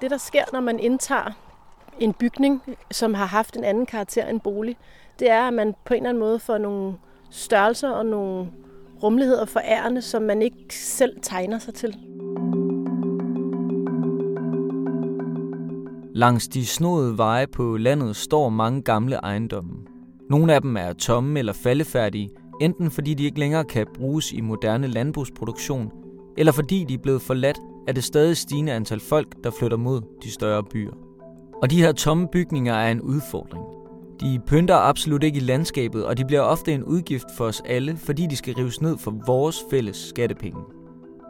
Det, der sker, når man indtager en bygning, som har haft en anden karakter end bolig, det er, at man på en eller anden måde får nogle størrelser og nogle rummeligheder for ærende, som man ikke selv tegner sig til. Langs de snodede veje på landet står mange gamle ejendomme. Nogle af dem er tomme eller faldefærdige, enten fordi de ikke længere kan bruges i moderne landbrugsproduktion, eller fordi de er blevet forladt er det stadig stigende antal folk, der flytter mod de større byer. Og de her tomme bygninger er en udfordring. De pynter absolut ikke i landskabet, og de bliver ofte en udgift for os alle, fordi de skal rives ned for vores fælles skattepenge.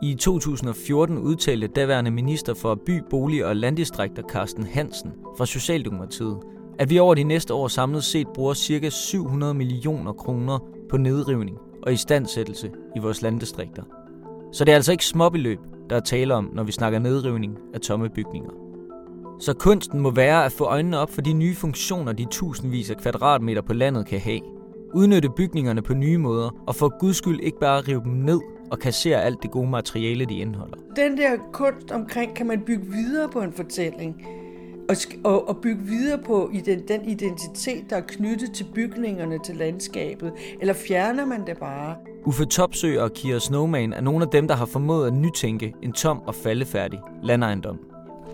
I 2014 udtalte daværende minister for by, bolig og landdistrikter Carsten Hansen fra Socialdemokratiet, at vi over de næste år samlet set bruger ca. 700 millioner kroner på nedrivning og istandsættelse i vores landdistrikter. Så det er altså ikke småbeløb, der er tale om, når vi snakker nedrivning af tomme bygninger. Så kunsten må være at få øjnene op for de nye funktioner, de tusindvis af kvadratmeter på landet kan have. Udnytte bygningerne på nye måder, og for guds skyld ikke bare rive dem ned og kassere alt det gode materiale, de indeholder. Den der kunst omkring, kan man bygge videre på en fortælling, og, og, og bygge videre på i den, den identitet, der er knyttet til bygningerne, til landskabet, eller fjerner man det bare? Uffe Topsø og Kira Snowman er nogle af dem, der har formået at nytænke en tom og faldefærdig landejendom.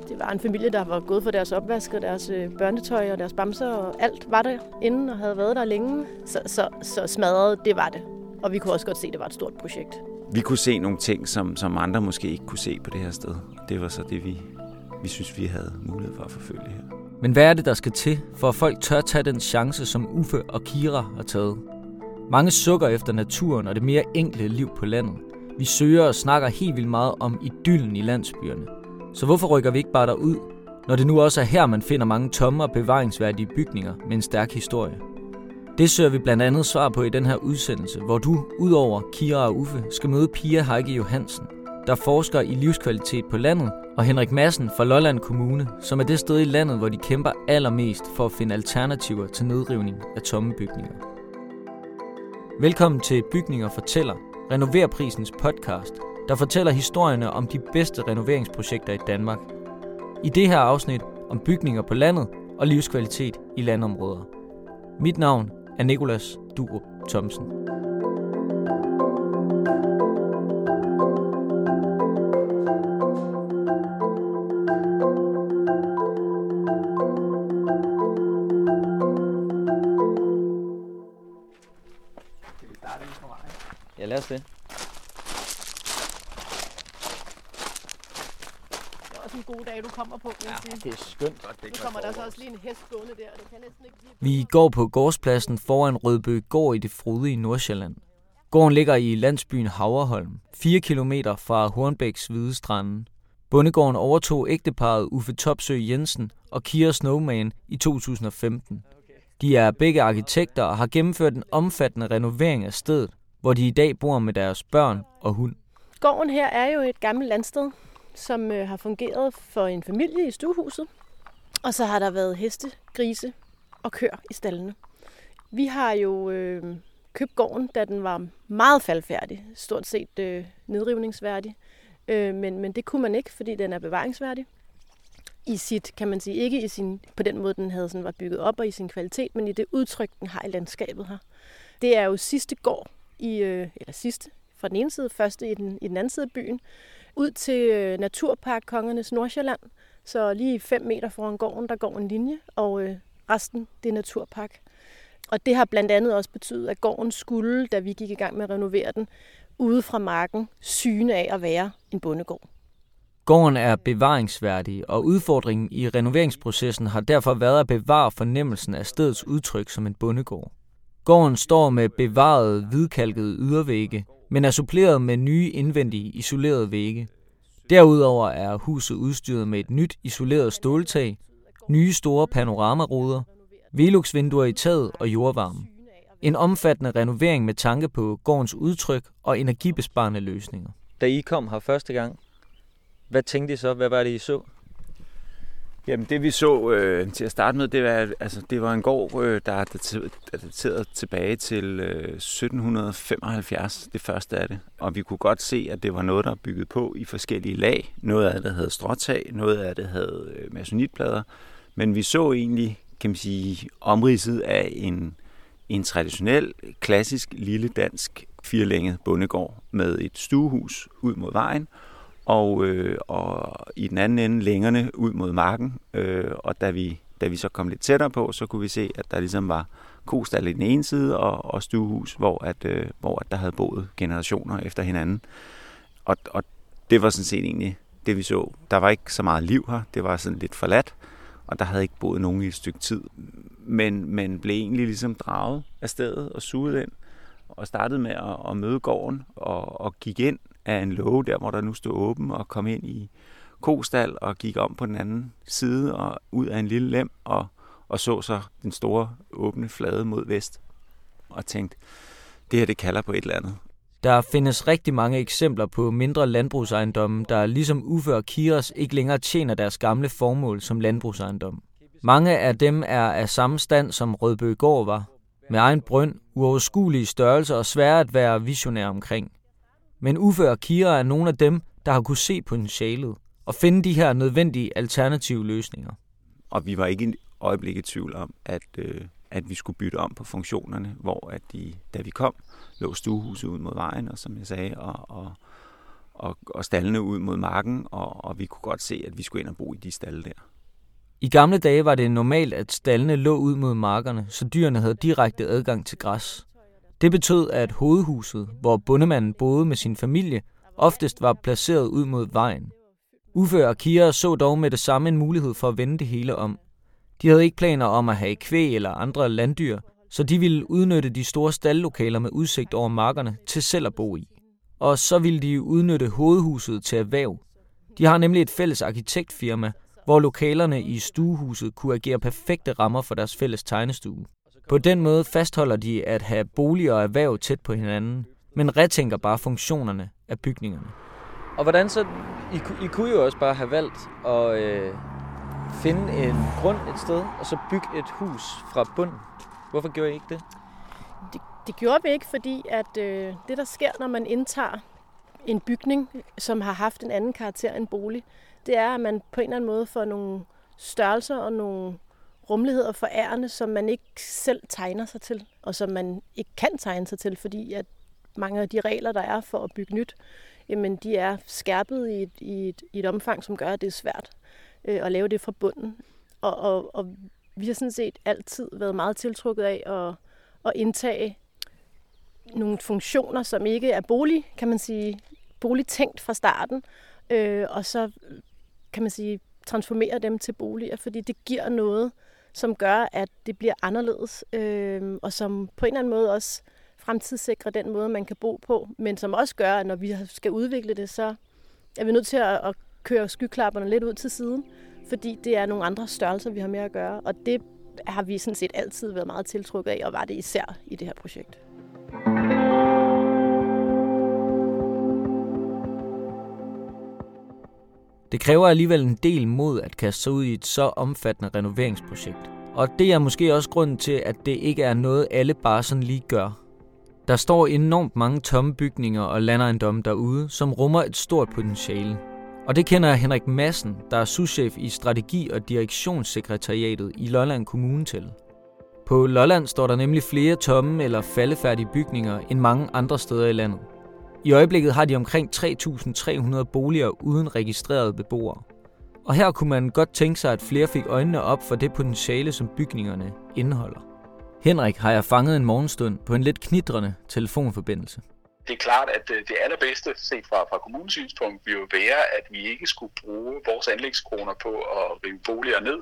Det var en familie, der var gået for deres opvask og deres øh, børnetøj og deres bamser, og alt var der inden og havde været der længe. Så, så, så smadret, det var det. Og vi kunne også godt se, at det var et stort projekt. Vi kunne se nogle ting, som, som andre måske ikke kunne se på det her sted. Det var så det, vi, vi synes, vi havde mulighed for at forfølge her. Men hvad er det, der skal til, for at folk tør tage den chance, som Uffe og Kira har taget? Mange sukker efter naturen og det mere enkle liv på landet. Vi søger og snakker helt vildt meget om idyllen i landsbyerne. Så hvorfor rykker vi ikke bare derud, når det nu også er her, man finder mange tomme og bevaringsværdige bygninger med en stærk historie? Det søger vi blandt andet svar på i den her udsendelse, hvor du, udover Kira og Uffe, skal møde Pia Heike Johansen, der forsker i livskvalitet på landet, og Henrik Madsen fra Lolland Kommune, som er det sted i landet, hvor de kæmper allermest for at finde alternativer til nedrivning af tomme bygninger. Velkommen til Bygninger fortæller, Renoverprisens podcast, der fortæller historierne om de bedste renoveringsprojekter i Danmark. I det her afsnit om bygninger på landet og livskvalitet i landområder. Mit navn er Nikolas Durup Thomsen. Vi går på gårdspladsen foran Rødbø Gård i det frodige Nordsjælland. Gården ligger i landsbyen Haverholm, 4 km fra Hornbæks Hvide Strande. Bondegården overtog ægteparet Uffe Topsø Jensen og Kira Snowman i 2015. De er begge arkitekter og har gennemført en omfattende renovering af stedet, hvor de i dag bor med deres børn og hund. Gården her er jo et gammelt landsted, som øh, har fungeret for en familie i stuehuset. Og så har der været heste, grise og køer i stallene. Vi har jo øh, købt gården, da den var meget faldfærdig, stort set øh, nedrivningsværdig. Øh, men, men det kunne man ikke, fordi den er bevaringsværdig. I sit, kan man sige, ikke i sin, på den måde, den havde sådan, var bygget op og i sin kvalitet, men i det udtryk, den har i landskabet her. Det er jo sidste gård, i, øh, eller sidste, fra den ene side, første i den, i den anden side af byen, ud til øh, Naturpark Kongernes Nordsjælland. Så lige 5 meter foran gården, der går en linje, og øh, resten, det er Naturpark. Og det har blandt andet også betydet, at gården skulle, da vi gik i gang med at renovere den, ude fra marken, syne af at være en bondegård. Gården er bevaringsværdig, og udfordringen i renoveringsprocessen har derfor været at bevare fornemmelsen af stedets udtryk som en bondegård. Gården står med bevarede, hvidkalkede ydervægge, men er suppleret med nye indvendige isolerede vægge. Derudover er huset udstyret med et nyt isoleret ståltag, nye store panoramaruder, Velux-vinduer i taget og jordvarme. En omfattende renovering med tanke på gårdens udtryk og energibesparende løsninger. Da I kom her første gang, hvad tænkte I så? Hvad var det, I så? Jamen det vi så øh, til at starte med, det var, altså, det var en gård, øh, der er dateret tilbage til øh, 1775, det første af det. Og vi kunne godt se, at det var noget, der var bygget på i forskellige lag. Noget af det havde stråtag, noget af det havde øh, masonitplader. Men vi så egentlig, kan man sige, omridset af en, en traditionel, klassisk, lille dansk firelænget bondegård med et stuehus ud mod vejen, og, øh, og i den anden ende længerne ud mod marken. Øh, og da vi, da vi så kom lidt tættere på, så kunne vi se, at der ligesom var kostal i den ene side og, og stuehus, hvor, at, øh, hvor at der havde boet generationer efter hinanden. Og, og det var sådan set egentlig det, vi så. Der var ikke så meget liv her. Det var sådan lidt forladt, og der havde ikke boet nogen i et stykke tid. Men, men blev egentlig ligesom draget af stedet og suget ind, og startede med at, at møde gården og, og gik ind af en låge, der hvor der nu stod åben, og kom ind i kostal og gik om på den anden side og ud af en lille lem og, og så så den store åbne flade mod vest og tænkte, det her det kalder på et eller andet. Der findes rigtig mange eksempler på mindre landbrugsejendomme, der ligesom Uffe og Kiras ikke længere tjener deres gamle formål som landbrugsejendom. Mange af dem er af samme stand som Rødbøgård var, med egen brønd, uoverskuelige størrelser og svære at være visionær omkring. Men Uffe og Kira er nogle af dem, der har kunne se potentialet og finde de her nødvendige alternative løsninger. Og vi var ikke en øjeblik i tvivl om, at, øh, at vi skulle bytte om på funktionerne, hvor at de, da vi kom, lå stuehuset ud mod vejen, og som jeg sagde, og, og, og, og stallene ud mod marken, og, og vi kunne godt se, at vi skulle ind og bo i de stalle der. I gamle dage var det normalt, at stallene lå ud mod markerne, så dyrene havde direkte adgang til græs. Det betød, at hovedhuset, hvor bundemanden boede med sin familie, oftest var placeret ud mod vejen. Uffe og Kira så dog med det samme en mulighed for at vende det hele om. De havde ikke planer om at have kvæg eller andre landdyr, så de ville udnytte de store staldlokaler med udsigt over markerne til selv at bo i. Og så ville de udnytte hovedhuset til erhverv. De har nemlig et fælles arkitektfirma, hvor lokalerne i stuehuset kunne agere perfekte rammer for deres fælles tegnestue. På den måde fastholder de at have bolig og erhverv tæt på hinanden, men retænker bare funktionerne af bygningerne. Og hvordan så? I, I kunne jo også bare have valgt at øh, finde en grund et sted, og så bygge et hus fra bunden. Hvorfor gjorde I ikke det? Det, det gjorde vi ikke, fordi at øh, det, der sker, når man indtager en bygning, som har haft en anden karakter end bolig, det er, at man på en eller anden måde får nogle størrelser og nogle rummeligheder for ærende, som man ikke selv tegner sig til, og som man ikke kan tegne sig til, fordi at mange af de regler, der er for at bygge nyt, jamen de er skærpet i et, i et, i et omfang, som gør, at det er svært øh, og lave det fra bunden. Og, og, og vi har sådan set altid været meget tiltrukket af at, at indtage nogle funktioner, som ikke er bolig, kan man sige, boligtænkt fra starten, øh, og så kan man sige, transformere dem til boliger, fordi det giver noget, som gør, at det bliver anderledes, øh, og som på en eller anden måde også fremtidssikrer den måde, man kan bo på, men som også gør, at når vi skal udvikle det, så er vi nødt til at, at kører skyklapperne lidt ud til siden, fordi det er nogle andre størrelser, vi har med at gøre, og det har vi sådan set altid været meget tiltrukket af, og var det især i det her projekt. Det kræver alligevel en del mod at kaste sig ud i et så omfattende renoveringsprojekt. Og det er måske også grunden til, at det ikke er noget, alle bare sådan lige gør. Der står enormt mange tomme bygninger og landejendomme derude, som rummer et stort potentiale. Og det kender jeg Henrik Madsen, der er souschef i Strategi- og Direktionssekretariatet i Lolland Kommune til. På Lolland står der nemlig flere tomme eller faldefærdige bygninger end mange andre steder i landet. I øjeblikket har de omkring 3.300 boliger uden registrerede beboere. Og her kunne man godt tænke sig, at flere fik øjnene op for det potentiale, som bygningerne indeholder. Henrik har jeg fanget en morgenstund på en lidt knitrende telefonforbindelse. Det er klart, at øh, det allerbedste set fra, fra kommunens synspunkt vil jo være, at vi ikke skulle bruge vores anlægskroner på at rive boliger ned,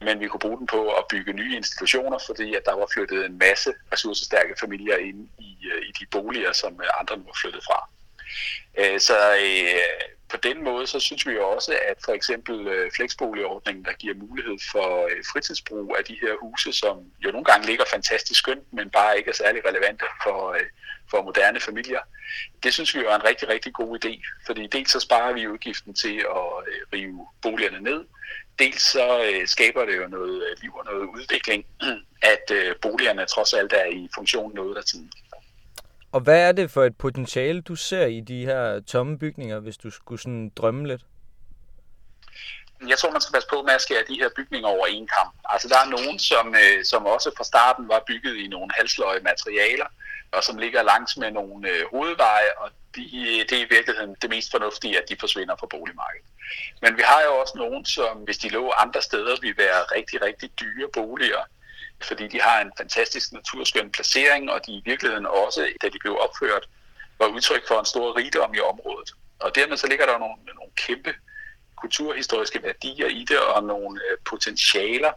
men vi kunne bruge dem på at bygge nye institutioner, fordi at der var flyttet en masse ressourcestærke familier ind i, øh, i de boliger, som øh, andre nu var flyttet fra. Så på den måde, så synes vi jo også, at for eksempel øh, fleksboligordningen, der giver mulighed for øh, fritidsbrug af de her huse, som jo nogle gange ligger fantastisk skønt, men bare ikke er særlig relevante for, øh, for moderne familier. Det synes vi jo er en rigtig, rigtig god idé, fordi dels så sparer vi udgiften til at øh, rive boligerne ned, dels så øh, skaber det jo noget øh, liv og noget udvikling, at boligerne trods alt er i funktion noget af tiden. Og hvad er det for et potentiale, du ser i de her tomme bygninger, hvis du skulle sådan drømme lidt? Jeg tror, man skal passe på med at skære de her bygninger over en kamp. Altså, der er nogen, som, øh, som også fra starten var bygget i nogle halsløje materialer, og som ligger langs med nogle øh, hovedveje, og de, det er i virkeligheden det mest fornuftige, at de forsvinder fra boligmarkedet. Men vi har jo også nogen, som hvis de lå andre steder, ville være rigtig, rigtig dyre boliger, fordi de har en fantastisk naturskøn placering, og de i virkeligheden også, da de blev opført, var udtryk for en stor rigdom i området. Og dermed så ligger der nogle, nogle kæmpe kulturhistoriske værdier i det, og nogle øh, potentialer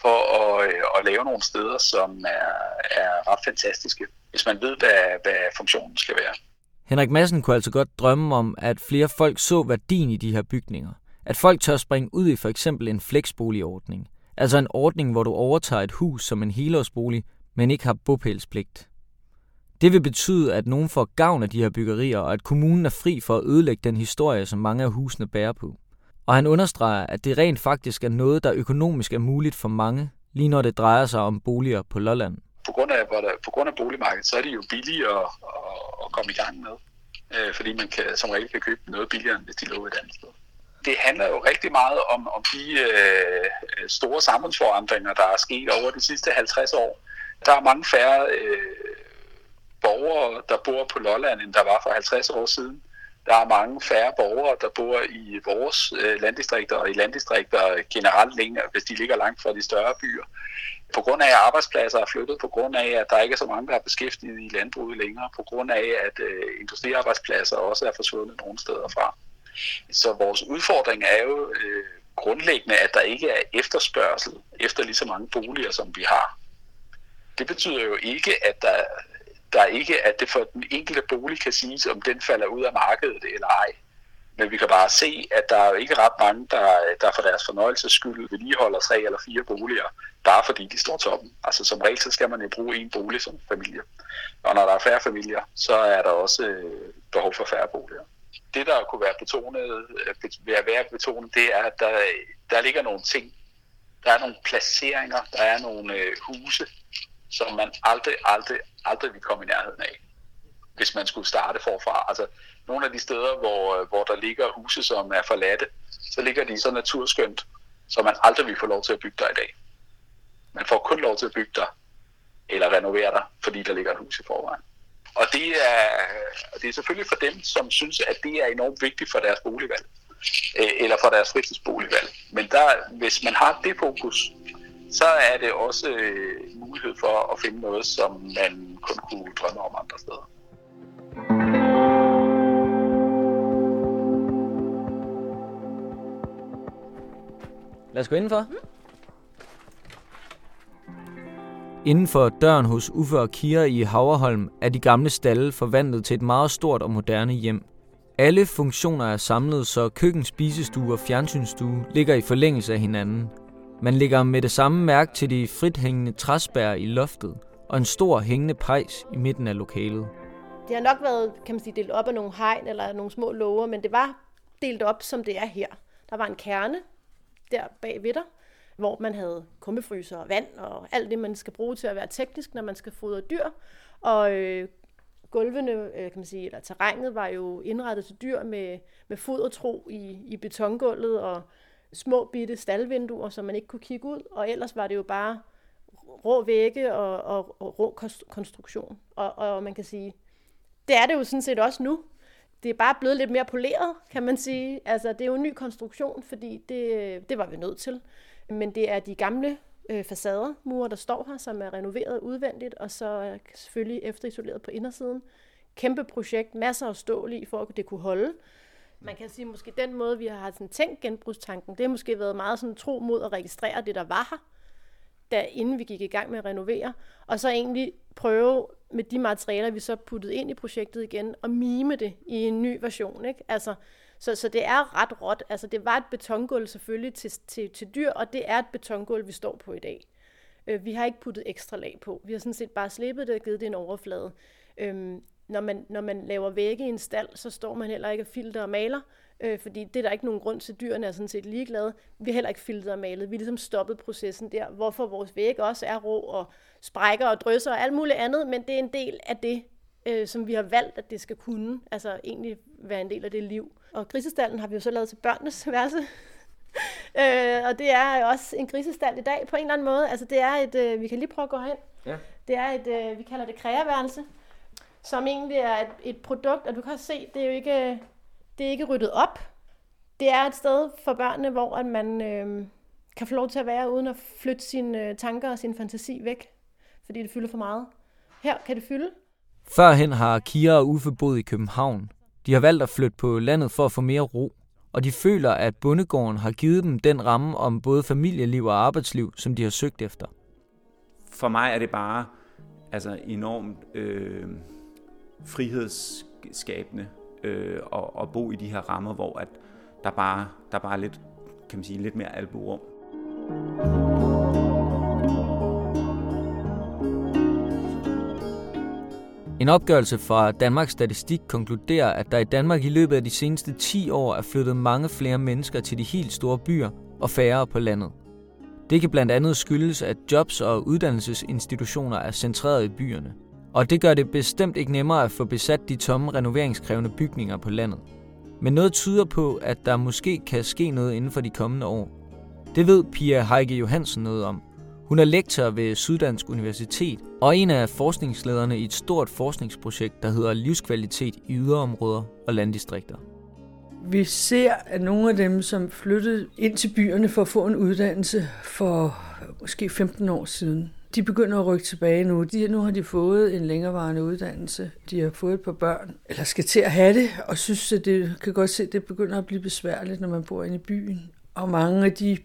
for at, øh, at lave nogle steder, som er, er ret fantastiske, hvis man ved, hvad, hvad funktionen skal være. Henrik Madsen kunne altså godt drømme om, at flere folk så værdien i de her bygninger. At folk tør springe ud i for eksempel en fleksboligordning – Altså en ordning, hvor du overtager et hus som en helårsbolig, men ikke har bopælspligt. Det vil betyde, at nogen får gavn af de her byggerier, og at kommunen er fri for at ødelægge den historie, som mange af husene bærer på. Og han understreger, at det rent faktisk er noget, der økonomisk er muligt for mange, lige når det drejer sig om boliger på Lolland. På grund af, på grund af boligmarkedet, så er det jo billigt at, at komme i gang med. Øh, fordi man kan, som regel kan købe noget billigere, end hvis de lå et andet sted det handler jo rigtig meget om, om de øh, store samfundsforandringer, der er sket over de sidste 50 år. Der er mange færre øh, borgere, der bor på Lolland, end der var for 50 år siden. Der er mange færre borgere, der bor i vores øh, landdistrikter og i landdistrikter generelt længere, hvis de ligger langt fra de større byer. På grund af, at arbejdspladser er flyttet, på grund af, at der ikke er så mange, der er beskæftiget i landbruget længere, på grund af, at øh, industriarbejdspladser også er forsvundet nogle steder fra. Så vores udfordring er jo øh, grundlæggende, at der ikke er efterspørgsel efter lige så mange boliger, som vi har. Det betyder jo ikke, at der, der ikke, at det for den enkelte bolig kan siges, om den falder ud af markedet eller ej. Men vi kan bare se, at der er jo ikke ret mange, der, der for deres fornøjelses skyld vedligeholder tre eller fire boliger, bare fordi de står toppen. Altså som regel, så skal man jo bruge en bolig som familie. Og når der er færre familier, så er der også øh, behov for færre boliger det, der kunne være betonet, øh, ved at være betonet, det er, at der, der ligger nogle ting. Der er nogle placeringer, der er nogle øh, huse, som man aldrig, aldrig, aldrig vil komme i nærheden af, hvis man skulle starte forfra. Altså, nogle af de steder, hvor, øh, hvor der ligger huse, som er forladte, så ligger de så naturskønt, så man aldrig vil få lov til at bygge der i dag. Man får kun lov til at bygge der, eller renovere der, fordi der ligger et hus i forvejen. Og det er, det er selvfølgelig for dem, som synes, at det er enormt vigtigt for deres boligvalg, øh, eller for deres fritidsboligvalg. Men der, hvis man har det fokus, så er det også øh, mulighed for at finde noget, som man kun kunne drømme om andre steder. Lad os gå indenfor. Mm. Inden for døren hos Uffe og Kira i Haverholm er de gamle stalle forvandlet til et meget stort og moderne hjem. Alle funktioner er samlet, så køkken, spisestue og fjernsynsstue ligger i forlængelse af hinanden. Man lægger med det samme mærke til de frithængende træsbær i loftet og en stor hængende pejs i midten af lokalet. Det har nok været kan man sige, delt op af nogle hegn eller nogle små låger, men det var delt op, som det er her. Der var en kerne der bag ved dig, hvor man havde kummefryser og vand og alt det, man skal bruge til at være teknisk, når man skal fodre dyr. Og øh, gulvene, øh, kan man sige, eller terrænet var jo indrettet til dyr med, med fodertro i, i betongulvet og små bitte staldvinduer, så man ikke kunne kigge ud. Og ellers var det jo bare rå vægge og, og, og rå konstruktion. Og, og man kan sige, det er det jo sådan set også nu. Det er bare blevet lidt mere poleret, kan man sige. Altså, det er jo en ny konstruktion, fordi det, det var vi nødt til. Men det er de gamle øh, facader, mure, der står her, som er renoveret udvendigt, og så selvfølgelig efterisoleret på indersiden. Kæmpe projekt, masser af stål i, for at det kunne holde. Man kan sige, måske den måde, vi har sådan tænkt genbrugstanken, det har måske været meget sådan tro mod at registrere det, der var her, da, inden vi gik i gang med at renovere, og så egentlig prøve med de materialer, vi så puttede ind i projektet igen, og mime det i en ny version. Ikke? Altså, så, så det er ret råt. Altså det var et betongulv selvfølgelig til, til, til dyr, og det er et betongulv, vi står på i dag. Øh, vi har ikke puttet ekstra lag på. Vi har sådan set bare slippet det og givet det en overflade. Øhm, når, man, når man laver vægge i en stald, så står man heller ikke og filter og maler, øh, fordi det er der ikke nogen grund til. Dyrene er sådan set ligeglade. Vi har heller ikke filtret og malet. Vi har ligesom stoppet processen der, hvorfor vores væg også er rå og sprækker og drysser og alt muligt andet, men det er en del af det, øh, som vi har valgt, at det skal kunne, altså egentlig være en del af det liv. Og grisestallen har vi jo så lavet til børnenes værelse, øh, og det er også en grisestald i dag på en eller anden måde. Altså det er et, øh, vi kan lige prøve at gå hen. Ja. Det er et, øh, vi kalder det kreaværelse, som egentlig er et, et produkt, og du kan se, det er jo ikke, det er ikke ryddet op. Det er et sted for børnene, hvor at man øh, kan få lov til at være, uden at flytte sine øh, tanker og sin fantasi væk, fordi det fylder for meget. Her kan det fylde. Førhen har Kira og Uffe boet i København. De har valgt at flytte på landet for at få mere ro, og de føler, at bondegården har givet dem den ramme om både familieliv og arbejdsliv, som de har søgt efter. For mig er det bare altså enormt øh, frihedsskabende øh, at, at bo i de her rammer, hvor at der bare der bare er lidt, kan man sige, lidt mere albuerum. En opgørelse fra Danmarks Statistik konkluderer, at der i Danmark i løbet af de seneste 10 år er flyttet mange flere mennesker til de helt store byer og færre på landet. Det kan blandt andet skyldes, at jobs og uddannelsesinstitutioner er centreret i byerne. Og det gør det bestemt ikke nemmere at få besat de tomme renoveringskrævende bygninger på landet. Men noget tyder på, at der måske kan ske noget inden for de kommende år. Det ved Pia Heike Johansen noget om. Hun er lektor ved Syddansk Universitet og en af forskningslederne i et stort forskningsprojekt, der hedder Livskvalitet i yderområder og landdistrikter. Vi ser, at nogle af dem, som flyttede ind til byerne for at få en uddannelse for måske 15 år siden, de begynder at rykke tilbage nu. De, nu har de fået en længerevarende uddannelse. De har fået et par børn, eller skal til at have det, og synes, at det kan godt se, at det begynder at blive besværligt, når man bor inde i byen. Og mange af de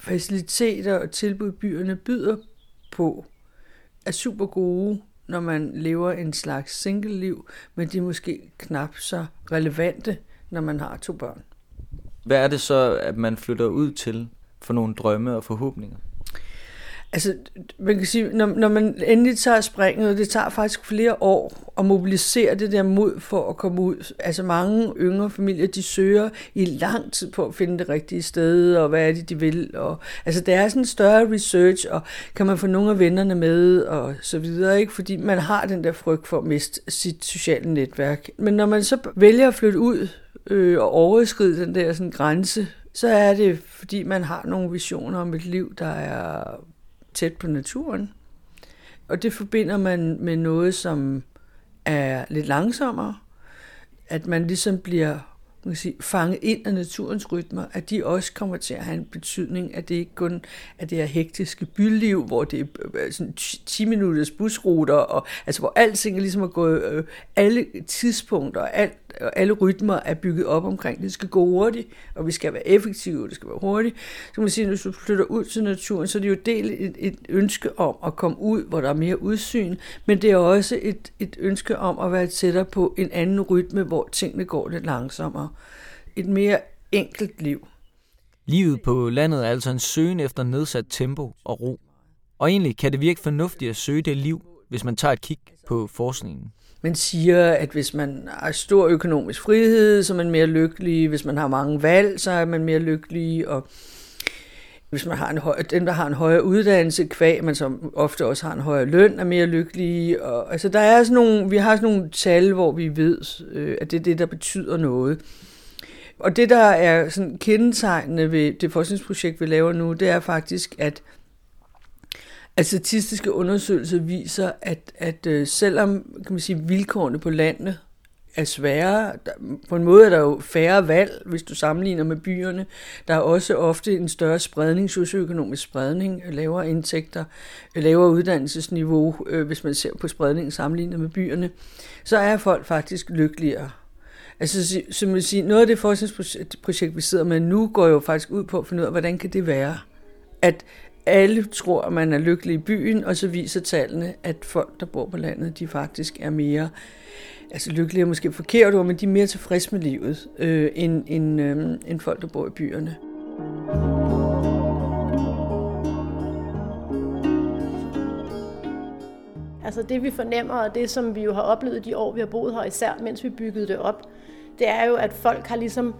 faciliteter og tilbud, byerne byder på, er super gode, når man lever en slags single-liv, men de er måske knap så relevante, når man har to børn. Hvad er det så, at man flytter ud til for nogle drømme og forhåbninger? Altså, man kan sige, når, når man endelig tager springet, og det tager faktisk flere år at mobilisere det der mod for at komme ud. Altså mange yngre familier, de søger i lang tid på at finde det rigtige sted, og hvad er det, de vil. Og, altså, der er sådan en større research, og kan man få nogle af vennerne med, og så videre, ikke? Fordi man har den der frygt for at miste sit sociale netværk. Men når man så vælger at flytte ud øh, og overskride den der sådan, grænse, så er det, fordi man har nogle visioner om et liv, der er tæt på naturen. Og det forbinder man med noget, som er lidt langsommere. At man ligesom bliver man kan sige, fanget ind af naturens rytmer, at de også kommer til at have en betydning, at det ikke kun er det her hektiske byliv, hvor det er øh, øh, sådan 10 minutters busruter, og, altså hvor alting er ligesom er gået, øh, alle tidspunkter, alt, og alle rytmer er bygget op omkring, det skal gå hurtigt, og vi skal være effektive, det skal være hurtigt. Så kan man sige, at hvis du flytter ud til naturen, så er det jo del et, et ønske om at komme ud, hvor der er mere udsyn, men det er også et, et ønske om at være tættere på en anden rytme, hvor tingene går lidt langsommere. Et mere enkelt liv. Livet på landet er altså en søgen efter nedsat tempo og ro. Og egentlig kan det virke fornuftigt at søge det liv, hvis man tager et kig på forskningen. Man siger, at hvis man har stor økonomisk frihed, så er man mere lykkelig. Hvis man har mange valg, så er man mere lykkelig. Og hvis man har en høj, dem, der har en højere uddannelse, kvæg, man som ofte også har en højere løn, er mere lykkelige. Og, altså, der er sådan nogle, vi har sådan nogle tal, hvor vi ved, øh, at det er det, der betyder noget. Og det, der er sådan kendetegnende ved det forskningsprojekt, vi laver nu, det er faktisk, at at statistiske undersøgelser viser, at, at øh, selvom kan man sige, vilkårene på landet er sværere. der, på en måde er der jo færre valg, hvis du sammenligner med byerne. Der er også ofte en større spredning, socioøkonomisk spredning, øh, lavere indtægter, øh, lavere uddannelsesniveau, øh, hvis man ser på spredningen sammenlignet med byerne. Så er folk faktisk lykkeligere. Altså, som vil sige, noget af det forskningsprojekt, vi sidder med nu, går jo faktisk ud på at finde ud af, hvordan kan det være, at alle tror, at man er lykkelig i byen, og så viser tallene, at folk, der bor på landet, de faktisk er mere altså lykkelige er måske forkert ord, men de er mere tilfredse med livet, øh, end, end, øh, end folk, der bor i byerne. Altså det vi fornemmer, og det som vi jo har oplevet de år, vi har boet her, især mens vi byggede det op, det er jo, at folk har ligesom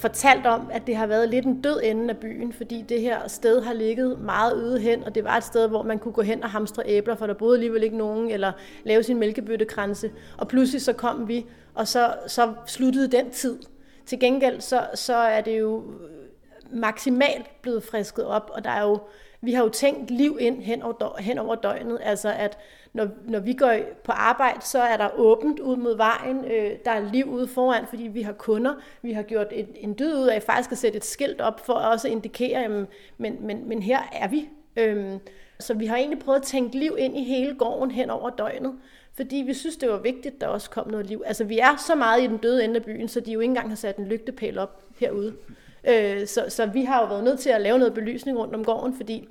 fortalt om, at det har været lidt en død ende af byen, fordi det her sted har ligget meget øde hen, og det var et sted, hvor man kunne gå hen og hamstre æbler, for der boede alligevel ikke nogen, eller lave sin mælkebøttekranse. Og pludselig så kom vi, og så, så sluttede den tid. Til gengæld så, så er det jo maksimalt blevet frisket op, og der er jo, vi har jo tænkt liv ind hen over, hen over døgnet, altså at når, når vi går på arbejde, så er der åbent ud mod vejen. Øh, der er liv ude foran, fordi vi har kunder. Vi har gjort en, en dyd ud af faktisk at sætte et skilt op for at også indikere, jamen, men, men, men her er vi. Øhm, så vi har egentlig prøvet at tænke liv ind i hele gården hen over døgnet. Fordi vi synes, det var vigtigt, at der også kom noget liv. Altså, vi er så meget i den døde ende af byen, så de jo ikke engang har sat en lygtepæl op herude. Øh, så, så vi har jo været nødt til at lave noget belysning rundt om gården, fordi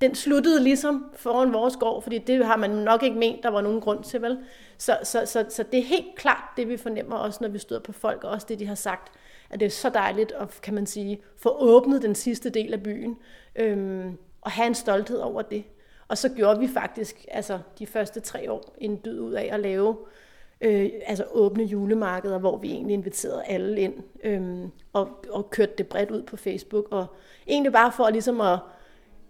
den sluttede ligesom foran vores gård, fordi det har man nok ikke ment, der var nogen grund til, vel? Så, så, så, så det er helt klart det, vi fornemmer også, når vi støder på folk, og også det, de har sagt, at det er så dejligt at, kan man sige, få åbnet den sidste del af byen, øhm, og have en stolthed over det. Og så gjorde vi faktisk altså, de første tre år en dyd ud af at lave øh, altså åbne julemarkeder, hvor vi egentlig inviterede alle ind øhm, og, og kørte det bredt ud på Facebook. Og egentlig bare for ligesom at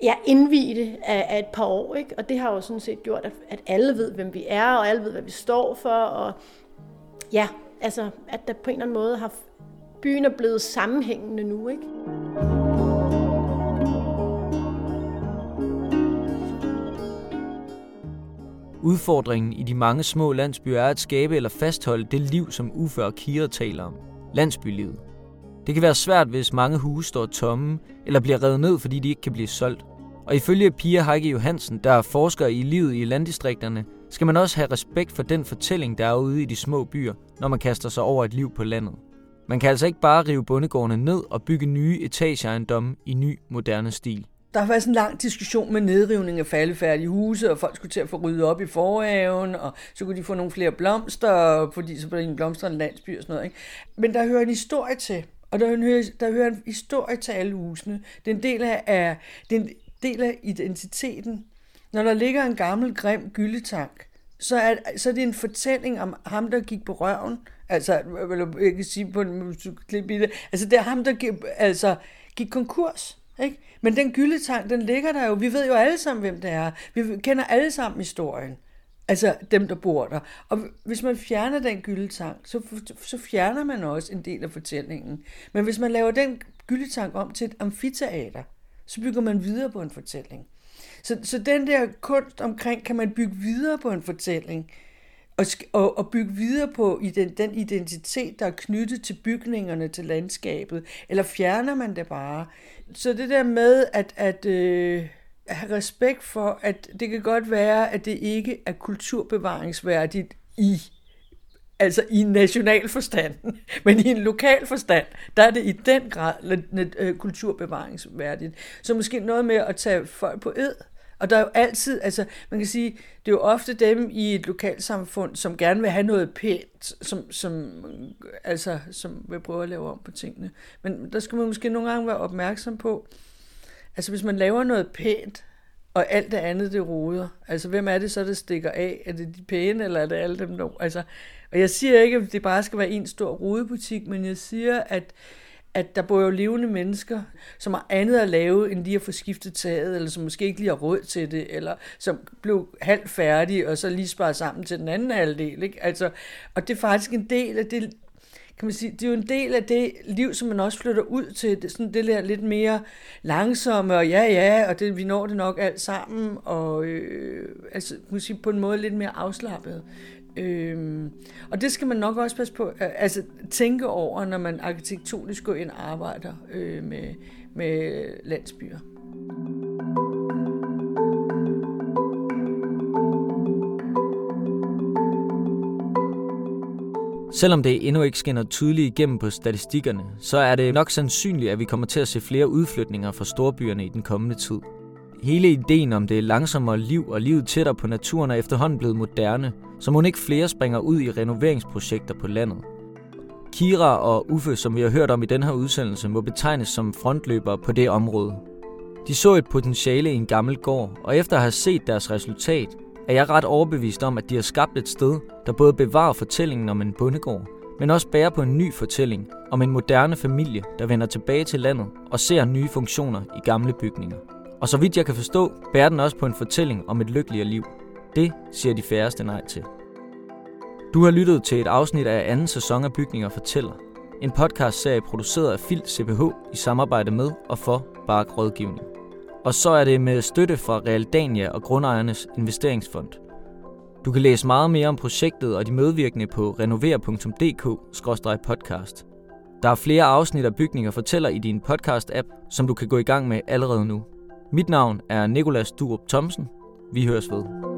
ja, indvige det af, af et par år. Ikke? Og det har jo sådan set gjort, at, at alle ved, hvem vi er, og alle ved, hvad vi står for. Og ja, altså, at der på en eller anden måde har byen er blevet sammenhængende nu. Ikke? Udfordringen i de mange små landsbyer er at skabe eller fastholde det liv, som Uffe og Kira taler om. Landsbylivet. Det kan være svært, hvis mange huse står tomme eller bliver revet ned, fordi de ikke kan blive solgt. Og ifølge Pia Heike Johansen, der er forsker i livet i landdistrikterne, skal man også have respekt for den fortælling, der er ude i de små byer, når man kaster sig over et liv på landet. Man kan altså ikke bare rive bondegårdene ned og bygge nye etageejendomme i ny, moderne stil. Der har været sådan en lang diskussion med nedrivning af faldefærdige huse, og folk skulle til at få ryddet op i forhaven, og så kunne de få nogle flere blomster, fordi så blev en blomstrende landsby og sådan noget. Ikke? Men der hører en historie til, og der hører, der hører en historie til alle husene. Det er en del af, det er en del af identiteten. Når der ligger en gammel, grim gyldetank, så er, så er det en fortælling om ham, der gik på røven. Altså, eller jeg kan sige på en altså det er ham, der gik, altså, gik konkurs. Ikke? Men den gyldetank, den ligger der jo. Vi ved jo alle sammen, hvem det er. Vi kender alle sammen historien. Altså dem, der bor der. Og hvis man fjerner den gyldetank, så, så fjerner man også en del af fortællingen. Men hvis man laver den gyldetank om til et amfiteater, så bygger man videre på en fortælling. Så, så den der kunst omkring, kan man bygge videre på en fortælling, og, og, og bygge videre på i den, den identitet, der er knyttet til bygningerne, til landskabet, eller fjerner man det bare? Så det der med, at, at øh, have respekt for, at det kan godt være, at det ikke er kulturbevaringsværdigt i altså i national forstand, men i en lokal forstand, der er det i den grad øh, kulturbevaringsværdigt. Så måske noget med at tage folk på ed. Og der er jo altid, altså man kan sige, det er jo ofte dem i et lokalsamfund, som gerne vil have noget pænt, som, som, altså, som vil prøve at lave om på tingene. Men der skal man måske nogle gange være opmærksom på, Altså hvis man laver noget pænt, og alt det andet, det roder. Altså, hvem er det så, der stikker af? Er det de pæne, eller er det alle dem, der... Altså, og jeg siger ikke, at det bare skal være en stor rodebutik, men jeg siger, at, at der bor jo levende mennesker, som har andet at lave, end lige at få skiftet taget, eller som måske ikke lige har råd til det, eller som blev halvt færdige, og så lige sparet sammen til den anden halvdel. Ikke? Altså, og det er faktisk en del af det, kan man sige, det er jo en del af det liv, som man også flytter ud til, det, sådan det der lidt mere langsomme, og ja, ja, og det, vi når det nok alt sammen, og øh, altså, kan man sige, på en måde lidt mere afslappet. Øhm, og det skal man nok også passe på, øh, altså tænke over, når man arkitektonisk går ind og arbejder øh, med, med landsbyer. Selvom det endnu ikke skinner tydeligt igennem på statistikkerne, så er det nok sandsynligt, at vi kommer til at se flere udflytninger fra storbyerne i den kommende tid. Hele ideen om det langsommere liv og livet tættere på naturen er efterhånden blevet moderne, så må ikke flere springer ud i renoveringsprojekter på landet. Kira og Uffe, som vi har hørt om i den her udsendelse, må betegnes som frontløbere på det område. De så et potentiale i en gammel gård, og efter at have set deres resultat, er jeg ret overbevist om, at de har skabt et sted, der både bevarer fortællingen om en bondegård, men også bærer på en ny fortælling om en moderne familie, der vender tilbage til landet og ser nye funktioner i gamle bygninger. Og så vidt jeg kan forstå, bærer den også på en fortælling om et lykkeligere liv. Det siger de færreste nej til. Du har lyttet til et afsnit af anden sæson af Bygninger Fortæller. En podcastserie produceret af Fil CPH i samarbejde med og for Bark Rådgivning. Og så er det med støtte fra Realdania og Grundejernes Investeringsfond. Du kan læse meget mere om projektet og de medvirkende på renover.dk-podcast. Der er flere afsnit af Bygninger Fortæller i din podcast-app, som du kan gå i gang med allerede nu. Mit navn er Nikolas Durup Thomsen. Vi høres ved.